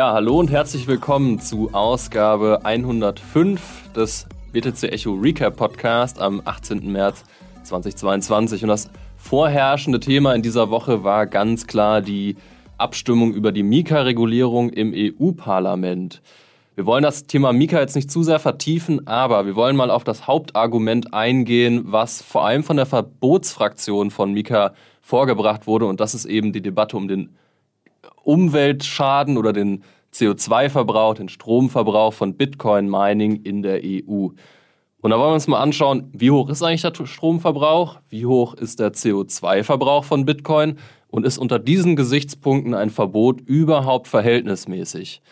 Ja, hallo und herzlich willkommen zu Ausgabe 105 des BTC Echo Recap Podcast am 18. März 2022. Und das vorherrschende Thema in dieser Woche war ganz klar die Abstimmung über die Mika-Regulierung im EU-Parlament. Wir wollen das Thema Mika jetzt nicht zu sehr vertiefen, aber wir wollen mal auf das Hauptargument eingehen, was vor allem von der Verbotsfraktion von Mika vorgebracht wurde. Und das ist eben die Debatte um den Umweltschaden oder den CO2-Verbrauch, den Stromverbrauch von Bitcoin-Mining in der EU. Und da wollen wir uns mal anschauen, wie hoch ist eigentlich der Stromverbrauch, wie hoch ist der CO2-Verbrauch von Bitcoin und ist unter diesen Gesichtspunkten ein Verbot überhaupt verhältnismäßig.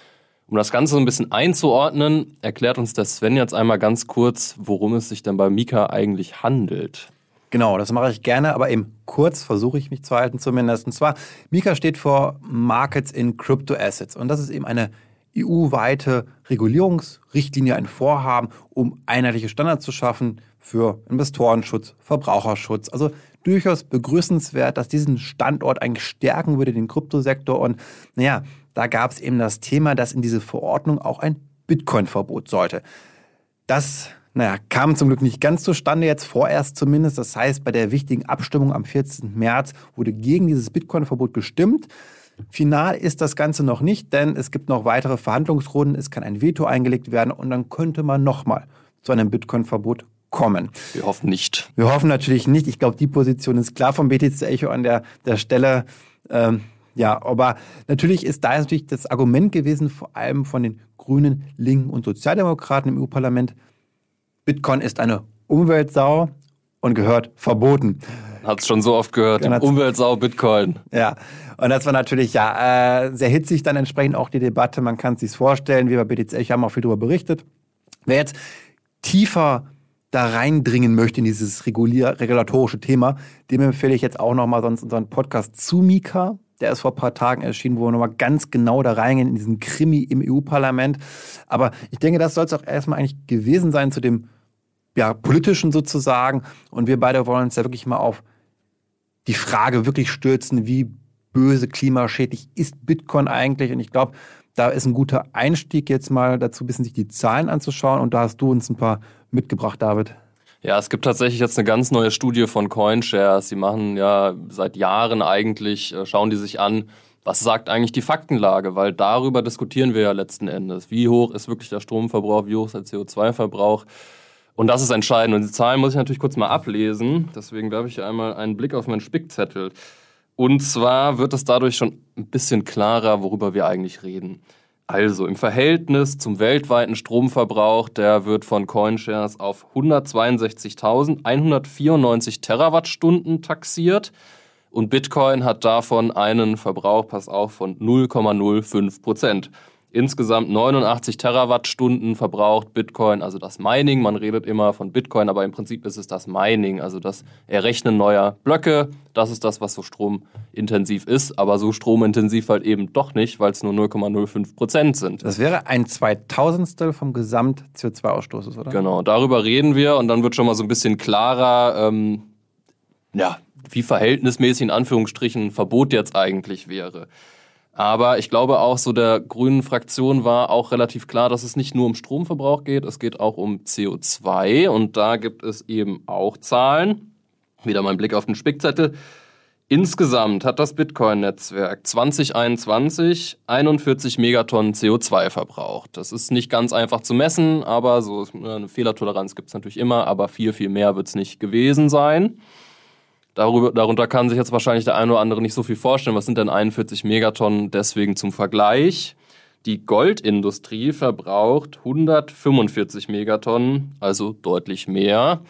Um das Ganze so ein bisschen einzuordnen, erklärt uns der Sven jetzt einmal ganz kurz, worum es sich denn bei Mika eigentlich handelt. Genau, das mache ich gerne, aber eben kurz versuche ich mich zu halten zumindest. Und zwar, Mika steht für Markets in Crypto Assets und das ist eben eine EU-weite Regulierungsrichtlinie, ein Vorhaben, um einheitliche Standards zu schaffen für Investorenschutz, Verbraucherschutz. Also durchaus begrüßenswert, dass diesen Standort eigentlich stärken würde, den Kryptosektor. Und naja, da gab es eben das Thema, dass in diese Verordnung auch ein Bitcoin-Verbot sollte. Das naja, kam zum Glück nicht ganz zustande, jetzt vorerst zumindest. Das heißt, bei der wichtigen Abstimmung am 14. März wurde gegen dieses Bitcoin-Verbot gestimmt. Final ist das Ganze noch nicht, denn es gibt noch weitere Verhandlungsrunden. Es kann ein Veto eingelegt werden und dann könnte man nochmal zu einem Bitcoin-Verbot kommen. Wir hoffen nicht. Wir hoffen natürlich nicht. Ich glaube, die Position ist klar vom BTC Echo an der, der Stelle. Ähm, ja, aber natürlich ist da natürlich das Argument gewesen, vor allem von den Grünen, Linken und Sozialdemokraten im EU-Parlament, Bitcoin ist eine Umweltsau und gehört verboten. Hat es schon so oft gehört. Umweltsau, Bitcoin. Ja, und das war natürlich ja äh, sehr hitzig dann entsprechend auch die Debatte. Man kann es sich vorstellen, wir bei BTC haben auch viel darüber berichtet. Wer jetzt tiefer da reindringen möchte in dieses regulier regulatorische Thema, dem empfehle ich jetzt auch nochmal sonst unseren Podcast zu Mika. Der ist vor ein paar Tagen erschienen, wo wir nochmal ganz genau da reingehen in diesen Krimi im EU-Parlament. Aber ich denke, das soll es auch erstmal eigentlich gewesen sein zu dem ja, politischen sozusagen. Und wir beide wollen uns ja wirklich mal auf die Frage wirklich stürzen, wie böse klimaschädlich ist Bitcoin eigentlich? Und ich glaube, da ist ein guter Einstieg jetzt mal dazu, ein bisschen sich die Zahlen anzuschauen. Und da hast du uns ein paar mitgebracht, David. Ja, es gibt tatsächlich jetzt eine ganz neue Studie von CoinShares. Sie machen ja seit Jahren eigentlich, äh, schauen die sich an, was sagt eigentlich die Faktenlage, weil darüber diskutieren wir ja letzten Endes. Wie hoch ist wirklich der Stromverbrauch, wie hoch ist der CO2-Verbrauch? Und das ist entscheidend. Und die Zahlen muss ich natürlich kurz mal ablesen. Deswegen werfe ich einmal einen Blick auf meinen Spickzettel. Und zwar wird es dadurch schon ein bisschen klarer, worüber wir eigentlich reden. Also im Verhältnis zum weltweiten Stromverbrauch, der wird von CoinShares auf 162.194 Terawattstunden taxiert. Und Bitcoin hat davon einen Verbrauch, pass auf, von 0,05 Prozent insgesamt 89 Terawattstunden verbraucht Bitcoin, also das Mining. Man redet immer von Bitcoin, aber im Prinzip ist es das Mining, also das Errechnen neuer Blöcke. Das ist das, was so stromintensiv ist, aber so stromintensiv halt eben doch nicht, weil es nur 0,05 Prozent sind. Das wäre ein Zweitausendstel vom Gesamt-CO2-Ausstoßes, oder? Genau, darüber reden wir und dann wird schon mal so ein bisschen klarer, ähm, ja, wie verhältnismäßig in Anführungsstrichen ein Verbot jetzt eigentlich wäre. Aber ich glaube auch so der grünen Fraktion war auch relativ klar, dass es nicht nur um Stromverbrauch geht, es geht auch um CO2 und da gibt es eben auch Zahlen. Wieder mein Blick auf den Spickzettel. Insgesamt hat das Bitcoin-Netzwerk 2021 41 Megatonnen CO2 verbraucht. Das ist nicht ganz einfach zu messen, aber so eine Fehlertoleranz gibt es natürlich immer, aber viel, viel mehr wird es nicht gewesen sein. Darüber, darunter kann sich jetzt wahrscheinlich der eine oder andere nicht so viel vorstellen. Was sind denn 41 Megatonnen? Deswegen zum Vergleich. Die Goldindustrie verbraucht 145 Megatonnen, also deutlich mehr.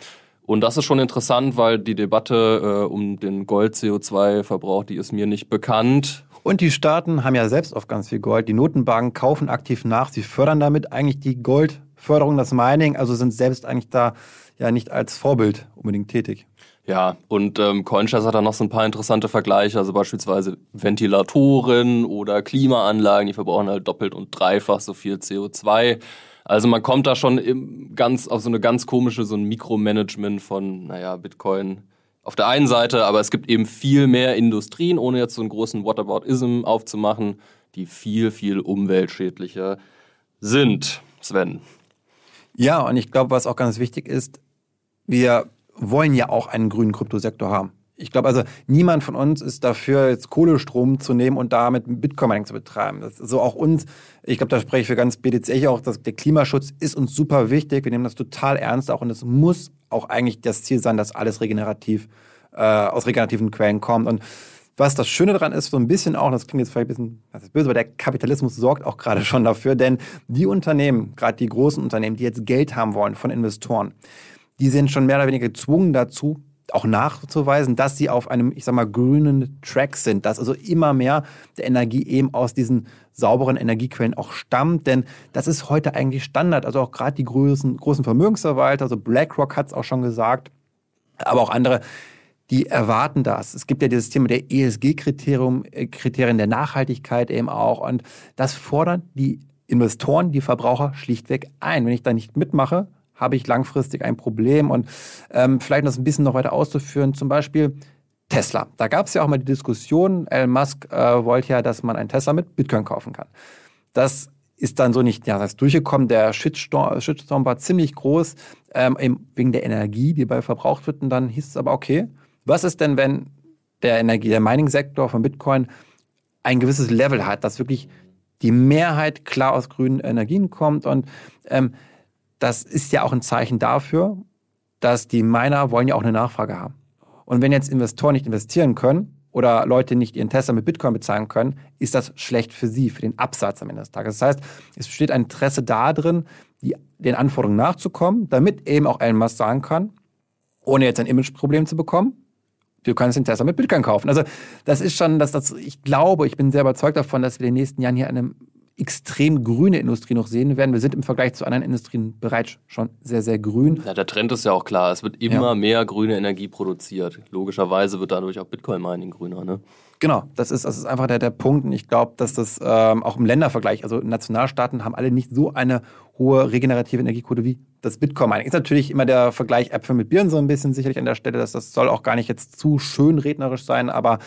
Und das ist schon interessant, weil die Debatte äh, um den Gold-CO2-Verbrauch, die ist mir nicht bekannt. Und die Staaten haben ja selbst oft ganz viel Gold. Die Notenbanken kaufen aktiv nach. Sie fördern damit eigentlich die Goldförderung, das Mining, also sind selbst eigentlich da ja nicht als Vorbild unbedingt tätig. Ja, und ähm, CoinShares hat da noch so ein paar interessante Vergleiche, also beispielsweise Ventilatoren oder Klimaanlagen, die verbrauchen halt doppelt und dreifach so viel CO2. Also man kommt da schon im ganz auf so eine ganz komische, so ein Mikromanagement von, naja, Bitcoin auf der einen Seite, aber es gibt eben viel mehr Industrien, ohne jetzt so einen großen Whataboutism aufzumachen, die viel, viel umweltschädlicher sind. Sven. Ja, und ich glaube, was auch ganz wichtig ist, wir wollen ja auch einen grünen Kryptosektor haben. Ich glaube also, niemand von uns ist dafür, jetzt Kohlestrom zu nehmen und damit Bitcoin-Mining zu betreiben. Das ist so auch uns, ich glaube, da spreche ich für ganz BTC auch, dass der Klimaschutz ist uns super wichtig. Wir nehmen das total ernst auch und es muss auch eigentlich das Ziel sein, dass alles regenerativ, äh, aus regenerativen Quellen kommt. Und was das Schöne daran ist, so ein bisschen auch, das klingt jetzt vielleicht ein bisschen das ist böse, aber der Kapitalismus sorgt auch gerade schon dafür, denn die Unternehmen, gerade die großen Unternehmen, die jetzt Geld haben wollen von Investoren, die sind schon mehr oder weniger gezwungen dazu, auch nachzuweisen, dass sie auf einem, ich sag mal, grünen Track sind, dass also immer mehr der Energie eben aus diesen sauberen Energiequellen auch stammt, denn das ist heute eigentlich Standard. Also auch gerade die großen, großen Vermögensverwalter, also BlackRock hat es auch schon gesagt, aber auch andere, die erwarten das. Es gibt ja dieses Thema der ESG-Kriterien äh, der Nachhaltigkeit eben auch und das fordern die Investoren, die Verbraucher schlichtweg ein. Wenn ich da nicht mitmache, habe ich langfristig ein Problem. Und ähm, vielleicht das ein bisschen noch weiter auszuführen, zum Beispiel Tesla. Da gab es ja auch mal die Diskussion, Elon Musk äh, wollte ja, dass man einen Tesla mit Bitcoin kaufen kann. Das ist dann so nicht ja, das durchgekommen. Der Shitstorm, Shitstorm war ziemlich groß, ähm, wegen der Energie, die bei verbraucht wird. Und dann hieß es aber, okay, was ist denn, wenn der Energie, der Mining-Sektor von Bitcoin ein gewisses Level hat, dass wirklich die Mehrheit klar aus grünen Energien kommt und ähm, das ist ja auch ein Zeichen dafür, dass die Miner wollen ja auch eine Nachfrage haben. Und wenn jetzt Investoren nicht investieren können oder Leute nicht ihren Tesla mit Bitcoin bezahlen können, ist das schlecht für sie, für den Absatz am Ende des Tages. Das heißt, es besteht ein Interesse darin, die, den Anforderungen nachzukommen, damit eben auch Elon Musk sagen kann, ohne jetzt ein Imageproblem zu bekommen, du kannst den Tesla mit Bitcoin kaufen. Also das ist schon, dass das, ich glaube, ich bin sehr überzeugt davon, dass wir in den nächsten Jahren hier eine extrem grüne Industrie noch sehen werden. Wir sind im Vergleich zu anderen Industrien bereits schon sehr, sehr grün. Ja, der Trend ist ja auch klar. Es wird immer ja. mehr grüne Energie produziert. Logischerweise wird dadurch auch Bitcoin-Mining grüner. Ne? Genau, das ist, das ist einfach der, der Punkt. Und ich glaube, dass das ähm, auch im Ländervergleich, also Nationalstaaten haben alle nicht so eine hohe regenerative Energiequote wie das Bitcoin-Mining. Ist natürlich immer der Vergleich Äpfel mit Birnen so ein bisschen sicherlich an der Stelle. Dass das soll auch gar nicht jetzt zu schön rednerisch sein, aber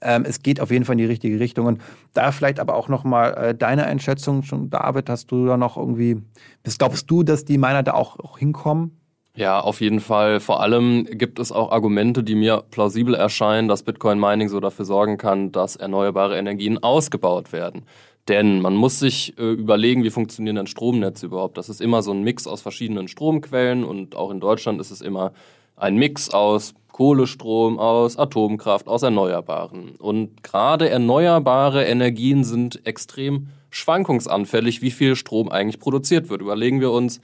ähm, es geht auf jeden Fall in die richtige Richtung. Und da vielleicht aber auch nochmal äh, deine Einschätzung schon, David, hast du da noch irgendwie, was glaubst du, dass die Miner da auch, auch hinkommen? Ja, auf jeden Fall. Vor allem gibt es auch Argumente, die mir plausibel erscheinen, dass Bitcoin Mining so dafür sorgen kann, dass erneuerbare Energien ausgebaut werden. Denn man muss sich äh, überlegen, wie funktionieren denn Stromnetze überhaupt. Das ist immer so ein Mix aus verschiedenen Stromquellen und auch in Deutschland ist es immer ein Mix aus Kohlestrom, aus Atomkraft, aus Erneuerbaren. Und gerade erneuerbare Energien sind extrem schwankungsanfällig, wie viel Strom eigentlich produziert wird. Überlegen wir uns,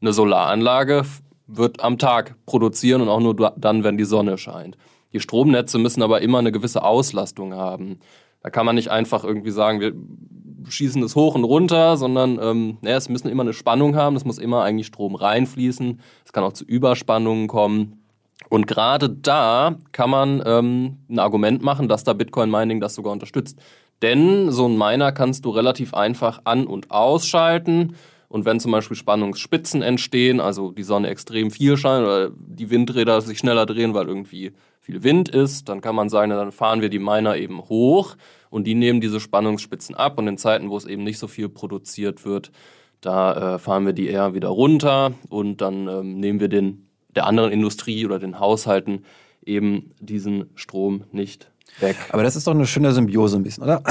eine Solaranlage wird am Tag produzieren und auch nur dann, wenn die Sonne scheint. Die Stromnetze müssen aber immer eine gewisse Auslastung haben. Da kann man nicht einfach irgendwie sagen, wir schießen es hoch und runter, sondern ähm, ja, es müssen immer eine Spannung haben, es muss immer eigentlich Strom reinfließen, es kann auch zu Überspannungen kommen. Und gerade da kann man ähm, ein Argument machen, dass da Bitcoin Mining das sogar unterstützt. Denn so ein Miner kannst du relativ einfach an- und ausschalten. Und wenn zum Beispiel Spannungsspitzen entstehen, also die Sonne extrem viel scheint oder die Windräder sich schneller drehen, weil irgendwie viel Wind ist, dann kann man sagen, dann fahren wir die Miner eben hoch und die nehmen diese Spannungsspitzen ab. Und in Zeiten, wo es eben nicht so viel produziert wird, da äh, fahren wir die eher wieder runter und dann ähm, nehmen wir den der anderen Industrie oder den Haushalten eben diesen Strom nicht weg. Aber das ist doch eine schöne Symbiose ein bisschen, oder?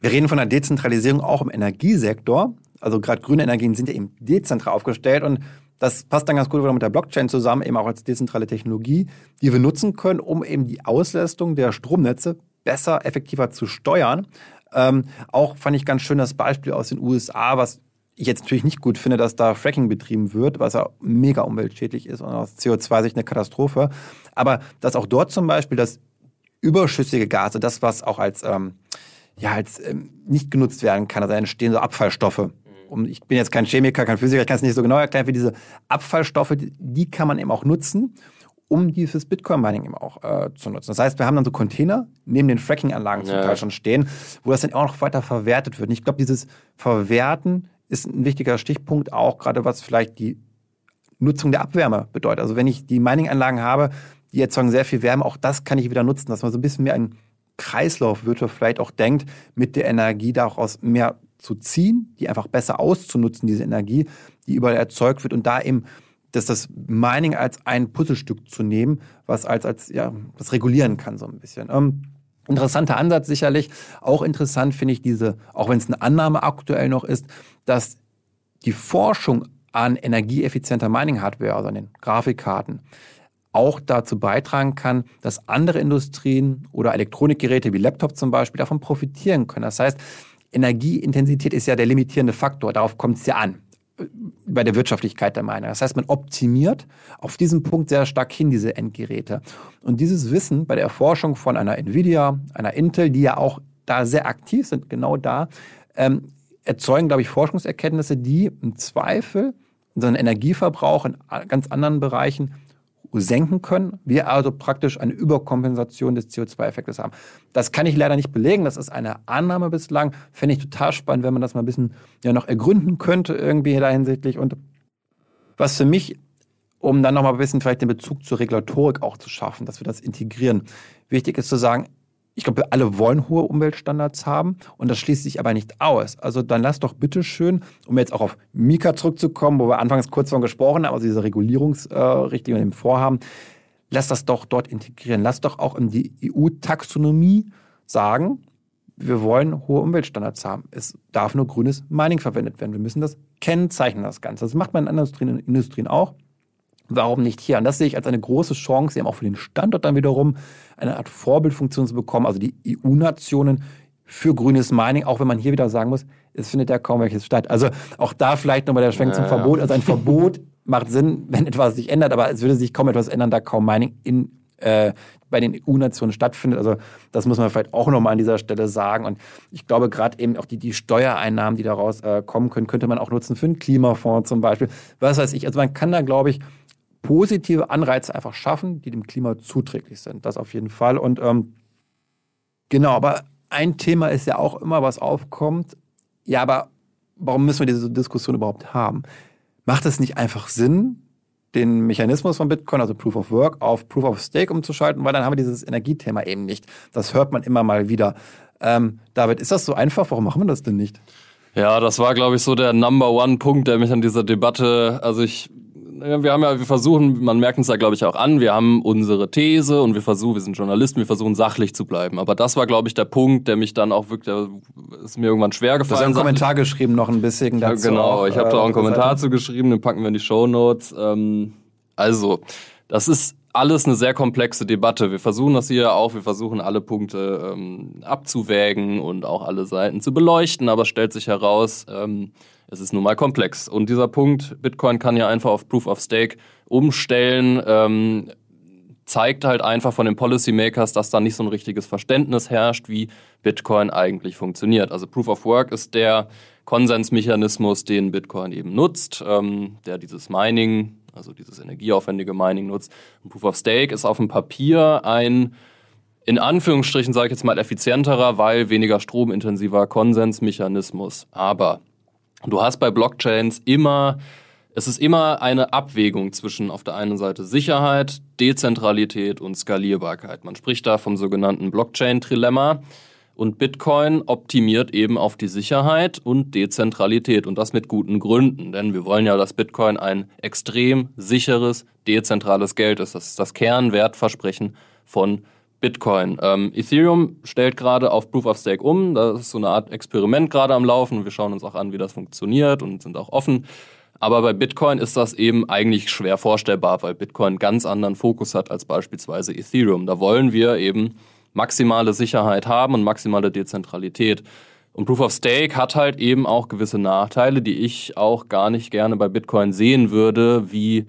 Wir reden von der Dezentralisierung auch im Energiesektor also gerade grüne Energien sind ja eben dezentral aufgestellt und das passt dann ganz gut mit der Blockchain zusammen, eben auch als dezentrale Technologie, die wir nutzen können, um eben die Auslastung der Stromnetze besser, effektiver zu steuern. Ähm, auch fand ich ganz schön das Beispiel aus den USA, was ich jetzt natürlich nicht gut finde, dass da Fracking betrieben wird, was ja mega umweltschädlich ist und aus CO2-Sicht eine Katastrophe. Aber dass auch dort zum Beispiel das überschüssige Gase, das, was auch als, ähm, ja, als ähm, nicht genutzt werden kann, also entstehen so Abfallstoffe, um, ich bin jetzt kein Chemiker, kein Physiker, ich kann es nicht so genau erklären, für diese Abfallstoffe, die, die kann man eben auch nutzen, um dieses Bitcoin-Mining eben auch äh, zu nutzen. Das heißt, wir haben dann so Container neben den Fracking-Anlagen zum ja. Teil schon stehen, wo das dann auch noch weiter verwertet wird. Und ich glaube, dieses Verwerten ist ein wichtiger Stichpunkt, auch gerade was vielleicht die Nutzung der Abwärme bedeutet. Also wenn ich die Mining-Anlagen habe, die erzeugen sehr viel Wärme, auch das kann ich wieder nutzen, dass man so ein bisschen mehr ein Kreislaufwirtschaft vielleicht auch denkt, mit der Energie daraus mehr zu ziehen, die einfach besser auszunutzen, diese Energie, die überall erzeugt wird und da eben dass das Mining als ein Puzzlestück zu nehmen, was als, als ja, das regulieren kann so ein bisschen. Ähm, interessanter Ansatz sicherlich. Auch interessant finde ich diese, auch wenn es eine Annahme aktuell noch ist, dass die Forschung an energieeffizienter Mining-Hardware, also an den Grafikkarten, auch dazu beitragen kann, dass andere Industrien oder Elektronikgeräte wie Laptop zum Beispiel davon profitieren können. Das heißt, Energieintensität ist ja der limitierende Faktor, darauf kommt es ja an bei der Wirtschaftlichkeit der Miner. Das heißt, man optimiert auf diesen Punkt sehr stark hin, diese Endgeräte. Und dieses Wissen bei der Erforschung von einer Nvidia, einer Intel, die ja auch da sehr aktiv sind, genau da, ähm, erzeugen, glaube ich, Forschungserkenntnisse, die im Zweifel unseren Energieverbrauch in ganz anderen Bereichen senken können, wir also praktisch eine Überkompensation des CO2-Effektes haben. Das kann ich leider nicht belegen, das ist eine Annahme bislang. Fände ich total spannend, wenn man das mal ein bisschen ja, noch ergründen könnte, irgendwie da hinsichtlich. Und was für mich, um dann nochmal ein bisschen vielleicht den Bezug zur Regulatorik auch zu schaffen, dass wir das integrieren, wichtig ist zu sagen, ich glaube, alle wollen hohe Umweltstandards haben und das schließt sich aber nicht aus. Also dann lass doch bitte schön, um jetzt auch auf Mika zurückzukommen, wo wir anfangs kurz von gesprochen haben, also diese Regulierungsrichtlinie äh, im Vorhaben, lass das doch dort integrieren. Lass doch auch in die EU-Taxonomie sagen, wir wollen hohe Umweltstandards haben. Es darf nur grünes Mining verwendet werden. Wir müssen das kennzeichnen, das Ganze. Das macht man in anderen Industrien auch. Warum nicht hier? Und das sehe ich als eine große Chance, eben auch für den Standort dann wiederum eine Art Vorbildfunktion zu bekommen, also die EU-Nationen für grünes Mining, auch wenn man hier wieder sagen muss, es findet ja kaum welches statt. Also auch da vielleicht nochmal der Schwenk ja, zum Verbot. Also ein Verbot macht Sinn, wenn etwas sich ändert, aber es würde sich kaum etwas ändern, da kaum Mining in, äh, bei den EU-Nationen stattfindet. Also das muss man vielleicht auch nochmal an dieser Stelle sagen. Und ich glaube, gerade eben auch die, die Steuereinnahmen, die daraus äh, kommen können, könnte man auch nutzen für einen Klimafonds zum Beispiel. Was weiß ich. Also man kann da, glaube ich, positive Anreize einfach schaffen, die dem Klima zuträglich sind. Das auf jeden Fall. Und ähm, genau, aber ein Thema ist ja auch immer, was aufkommt. Ja, aber warum müssen wir diese Diskussion überhaupt haben? Macht es nicht einfach Sinn, den Mechanismus von Bitcoin, also Proof of Work, auf Proof of Stake umzuschalten, weil dann haben wir dieses Energiethema eben nicht. Das hört man immer mal wieder. Ähm, David, ist das so einfach? Warum machen wir das denn nicht? Ja, das war, glaube ich, so der Number One Punkt, der mich an dieser Debatte, also ich wir haben ja, wir versuchen, man merkt uns da glaube ich auch an, wir haben unsere These und wir versuchen, wir sind Journalisten, wir versuchen sachlich zu bleiben. Aber das war glaube ich der Punkt, der mich dann auch wirklich, ist mir irgendwann schwer gefallen. Du hast einen Kommentar geschrieben noch ein bisschen dazu. Ja, genau, auch, ich habe da auch einen äh, Kommentar zu geschrieben, den packen wir in die Show Notes. Ähm, also, das ist alles eine sehr komplexe Debatte. Wir versuchen das hier auch, wir versuchen alle Punkte ähm, abzuwägen und auch alle Seiten zu beleuchten, aber es stellt sich heraus, ähm, es ist nun mal komplex. Und dieser Punkt, Bitcoin kann ja einfach auf Proof of Stake umstellen, ähm, zeigt halt einfach von den Policymakers, dass da nicht so ein richtiges Verständnis herrscht, wie Bitcoin eigentlich funktioniert. Also Proof of Work ist der Konsensmechanismus, den Bitcoin eben nutzt, ähm, der dieses Mining, also dieses energieaufwendige Mining nutzt. Und Proof of Stake ist auf dem Papier ein in Anführungsstrichen sage ich jetzt mal effizienterer, weil weniger stromintensiver Konsensmechanismus. Aber Du hast bei Blockchains immer, es ist immer eine Abwägung zwischen auf der einen Seite Sicherheit, Dezentralität und Skalierbarkeit. Man spricht da vom sogenannten Blockchain-Trilemma. Und Bitcoin optimiert eben auf die Sicherheit und Dezentralität und das mit guten Gründen, denn wir wollen ja, dass Bitcoin ein extrem sicheres, dezentrales Geld ist. Das ist das Kernwertversprechen von Bitcoin. Ähm, Ethereum stellt gerade auf Proof of Stake um. Das ist so eine Art Experiment gerade am Laufen. Wir schauen uns auch an, wie das funktioniert und sind auch offen. Aber bei Bitcoin ist das eben eigentlich schwer vorstellbar, weil Bitcoin einen ganz anderen Fokus hat als beispielsweise Ethereum. Da wollen wir eben maximale Sicherheit haben und maximale Dezentralität. Und Proof of Stake hat halt eben auch gewisse Nachteile, die ich auch gar nicht gerne bei Bitcoin sehen würde, wie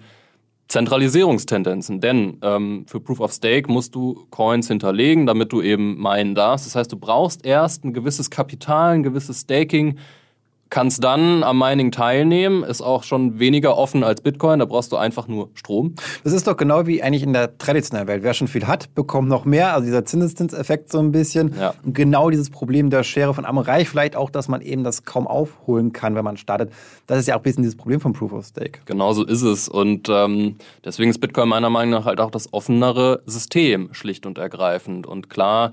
Zentralisierungstendenzen, denn ähm, für Proof of Stake musst du Coins hinterlegen, damit du eben meinen darfst. Das heißt, du brauchst erst ein gewisses Kapital, ein gewisses Staking, kannst dann am Mining teilnehmen, ist auch schon weniger offen als Bitcoin, da brauchst du einfach nur Strom. Das ist doch genau wie eigentlich in der traditionellen Welt. Wer schon viel hat, bekommt noch mehr, also dieser Zinseszinseffekt so ein bisschen. Ja. Und genau dieses Problem der Schere von Arm und Reich, vielleicht auch, dass man eben das kaum aufholen kann, wenn man startet. Das ist ja auch ein bisschen dieses Problem von Proof of Stake. Genau so ist es und ähm, deswegen ist Bitcoin meiner Meinung nach halt auch das offenere System, schlicht und ergreifend. Und klar,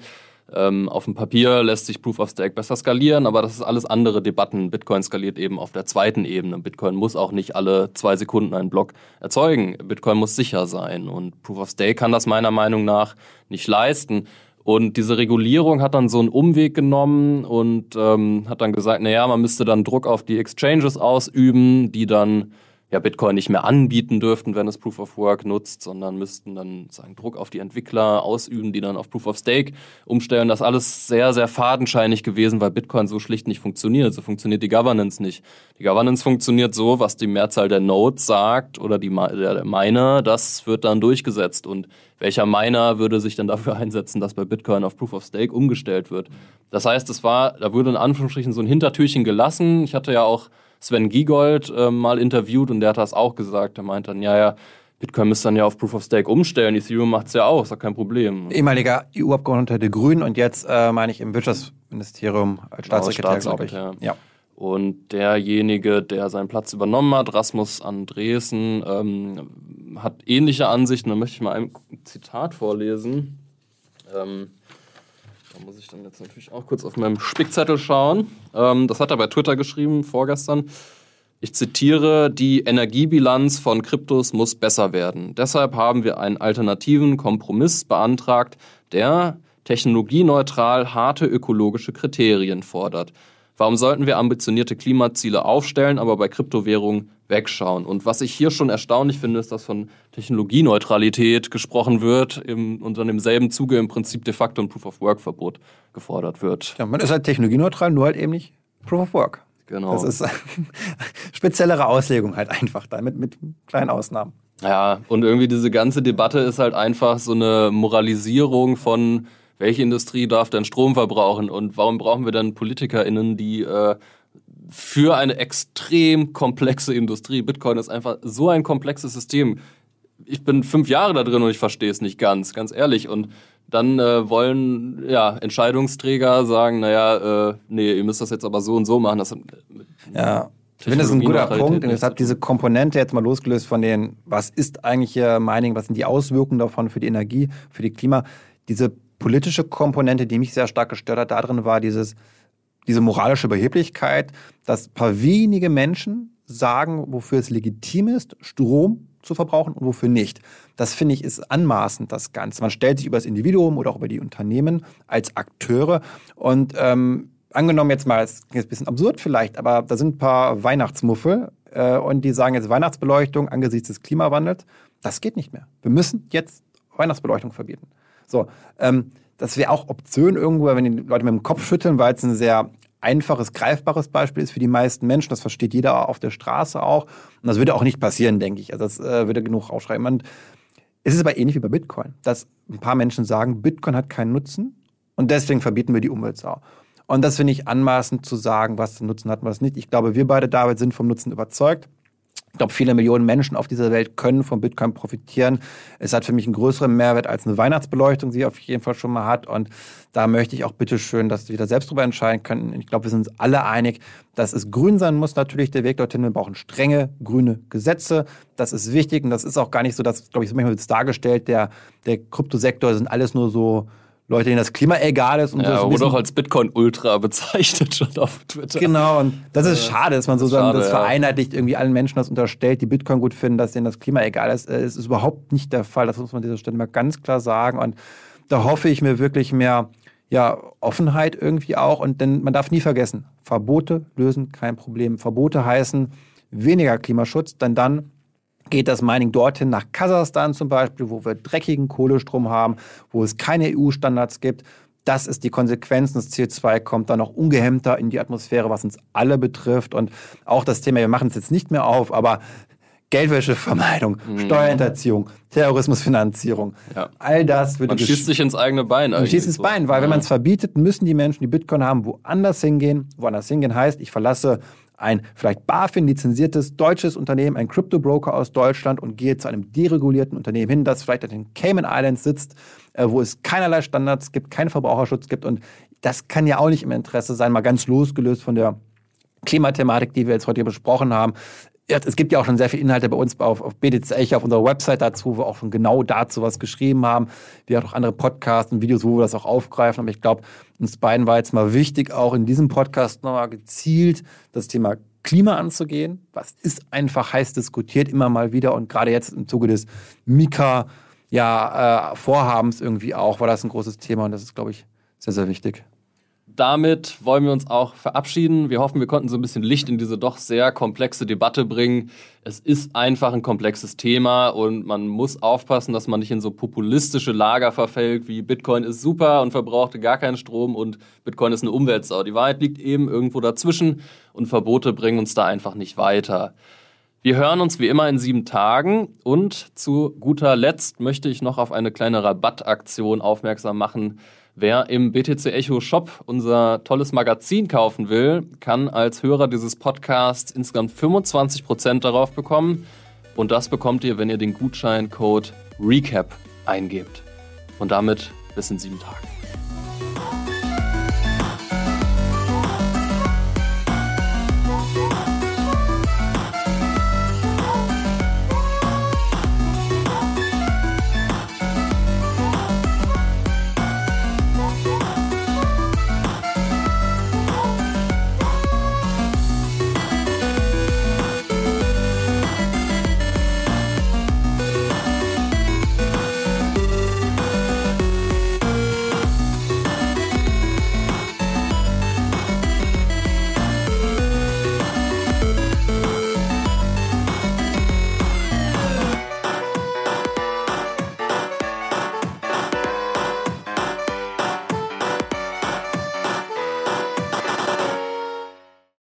Ähm, auf dem Papier lässt sich Proof of Stake besser skalieren, aber das ist alles andere Debatten. Bitcoin skaliert eben auf der zweiten Ebene. Bitcoin muss auch nicht alle zwei Sekunden einen Block erzeugen. Bitcoin muss sicher sein und Proof of Stake kann das meiner Meinung nach nicht leisten. Und diese Regulierung hat dann so einen Umweg genommen und ähm, hat dann gesagt, naja, man müsste dann Druck auf die Exchanges ausüben, die dann ja, Bitcoin nicht mehr anbieten dürften, wenn es Proof of Work nutzt, sondern müssten dann sagen, Druck auf die Entwickler ausüben, die dann auf Proof of Stake umstellen. Das alles sehr, sehr fadenscheinig gewesen, weil Bitcoin so schlicht nicht funktioniert. So funktioniert die Governance nicht. Die Governance funktioniert so, was die Mehrzahl der Nodes sagt oder die, der Miner, das wird dann durchgesetzt. Und welcher Miner würde sich dann dafür einsetzen, dass bei Bitcoin auf Proof of Stake umgestellt wird? Das heißt, es war, da wurde in Anführungsstrichen so ein Hintertürchen gelassen. Ich hatte ja auch Sven Giegold äh, mal interviewt und der hat das auch gesagt. Er meint dann, ja, ja, Bitcoin müsste dann ja auf Proof of Stake umstellen. Ethereum macht es ja auch, ist ja kein Problem. Ehemaliger EU-Abgeordneter der Grünen und jetzt äh, meine ich im Wirtschaftsministerium als genau, Staatssekretär, glaube ich. Ja. Und derjenige, der seinen Platz übernommen hat, Rasmus Andresen, ähm, hat ähnliche Ansichten. Da möchte ich mal ein Zitat vorlesen. Ähm, da muss ich dann jetzt natürlich auch kurz auf meinem Spickzettel schauen. Ähm, das hat er bei Twitter geschrieben vorgestern. Ich zitiere, die Energiebilanz von Kryptos muss besser werden. Deshalb haben wir einen alternativen Kompromiss beantragt, der technologieneutral harte ökologische Kriterien fordert. Warum sollten wir ambitionierte Klimaziele aufstellen, aber bei Kryptowährungen wegschauen? Und was ich hier schon erstaunlich finde, ist, dass von Technologieneutralität gesprochen wird im, und dann im selben Zuge im Prinzip de facto ein Proof-of-Work-Verbot gefordert wird. Ja, man ist halt technologieneutral, nur halt eben nicht Proof-of-Work. Genau. Das ist speziellere Auslegung halt einfach da, mit, mit kleinen Ausnahmen. Ja, und irgendwie diese ganze Debatte ist halt einfach so eine Moralisierung von welche Industrie darf denn Strom verbrauchen und warum brauchen wir dann PolitikerInnen, die äh, für eine extrem komplexe Industrie, Bitcoin ist einfach so ein komplexes System. Ich bin fünf Jahre da drin und ich verstehe es nicht ganz, ganz ehrlich. Und dann äh, wollen ja, Entscheidungsträger sagen, naja, äh, nee, ihr müsst das jetzt aber so und so machen. Das, ja, ich finde, das ist ein guter Punkt. Und es hat diese Komponente jetzt mal losgelöst von den, was ist eigentlich hier Mining, was sind die Auswirkungen davon für die Energie, für die Klima. Diese politische Komponente, die mich sehr stark gestört hat, darin war dieses, diese moralische Überheblichkeit, dass paar wenige Menschen sagen, wofür es legitim ist, Strom zu verbrauchen und wofür nicht. Das finde ich ist anmaßend, das Ganze. Man stellt sich über das Individuum oder auch über die Unternehmen als Akteure und ähm, angenommen jetzt mal, es ist ein bisschen absurd vielleicht, aber da sind ein paar Weihnachtsmuffel äh, und die sagen jetzt Weihnachtsbeleuchtung angesichts des Klimawandels. Das geht nicht mehr. Wir müssen jetzt Weihnachtsbeleuchtung verbieten. So, ähm, das wäre auch Option irgendwo, wenn die Leute mit dem Kopf schütteln, weil es ein sehr einfaches, greifbares Beispiel ist für die meisten Menschen. Das versteht jeder auf der Straße auch. Und das würde auch nicht passieren, denke ich. Also das äh, würde genug aufschreiben. Und es ist aber ähnlich wie bei Bitcoin, dass ein paar Menschen sagen, Bitcoin hat keinen Nutzen und deswegen verbieten wir die Umweltsau. Und das finde ich anmaßend zu sagen, was den Nutzen hat und was nicht. Ich glaube, wir beide, David, sind vom Nutzen überzeugt. Ich glaube, viele Millionen Menschen auf dieser Welt können von Bitcoin profitieren. Es hat für mich einen größeren Mehrwert als eine Weihnachtsbeleuchtung, die auf jeden Fall schon mal hat. Und da möchte ich auch bitteschön, dass wir da selbst drüber entscheiden können. Ich glaube, wir sind uns alle einig, dass es grün sein muss, natürlich der Weg dorthin. Wir brauchen strenge grüne Gesetze. Das ist wichtig. Und das ist auch gar nicht so, dass, glaube ich, manchmal wird es dargestellt, der, der Kryptosektor sind alles nur so Leute, denen das Klima egal ist. Und ja, so wurde auch als Bitcoin-Ultra bezeichnet schon auf Twitter. Genau, und das ist schade, dass man so schade, das vereinheitlicht irgendwie allen Menschen das unterstellt, die Bitcoin gut finden, dass denen das Klima egal ist. Äh, es ist überhaupt nicht der Fall, das muss man an dieser Stelle mal ganz klar sagen. Und da hoffe ich mir wirklich mehr ja, Offenheit irgendwie auch. Und denn man darf nie vergessen, Verbote lösen kein Problem. Verbote heißen weniger Klimaschutz, denn dann geht das Mining dorthin nach Kasachstan zum Beispiel, wo wir dreckigen Kohlestrom haben, wo es keine EU-Standards gibt. Das ist die Konsequenz. Das CO2 kommt dann noch ungehemmter in die Atmosphäre, was uns alle betrifft. Und auch das Thema, wir machen es jetzt nicht mehr auf, aber Geldwäschevermeidung, mhm. Steuerhinterziehung, Terrorismusfinanzierung. Ja. All das würde. Man schießt sich ins eigene Bein. Man schießt ins Bein, weil ja. wenn man es verbietet, müssen die Menschen, die Bitcoin haben, woanders hingehen. Woanders hingehen heißt, ich verlasse ein vielleicht BaFin-lizenziertes deutsches Unternehmen, ein Crypto-Broker aus Deutschland und gehe zu einem deregulierten Unternehmen hin, das vielleicht in den Cayman Islands sitzt, äh, wo es keinerlei Standards gibt, keinen Verbraucherschutz gibt. Und das kann ja auch nicht im Interesse sein, mal ganz losgelöst von der Klimathematik, die wir jetzt heute besprochen haben. es gibt ja auch schon sehr viele Inhalte bei uns auf, auf Echo, auf unserer Website dazu, wo wir auch schon genau dazu was geschrieben haben. Wir haben auch andere Podcasts und Videos, wo wir das auch aufgreifen. Aber ich glaube, uns beiden war jetzt mal wichtig, auch in diesem Podcast nochmal gezielt das Thema Klima anzugehen. Was ist einfach heiß diskutiert immer mal wieder und gerade jetzt im Zuge des Mika ja, äh, irgendwie auch war das ein großes Thema und das ist, glaube ich, sehr, sehr wichtig damit wollen wir uns auch verabschieden. Wir hoffen, wir konnten so ein bisschen Licht in diese doch sehr komplexe Debatte bringen. Es ist einfach ein komplexes Thema und man muss aufpassen, dass man nicht in so populistische Lager verfällt, wie Bitcoin ist super und verbrauchte gar keinen Strom und Bitcoin ist eine Umweltsau. Die Wahrheit liegt eben irgendwo dazwischen und Verbote bringen uns da einfach nicht weiter. Wir hören uns wie immer in sieben Tagen und zu guter Letzt möchte ich noch auf eine kleine Rabattaktion aufmerksam machen. Wer im BTC Echo Shop unser tolles Magazin kaufen will, kann als Hörer dieses Podcasts insgesamt 25% darauf bekommen. Und das bekommt ihr, wenn ihr den Gutscheincode RECAP eingebt. Und damit bis in sieben Tagen.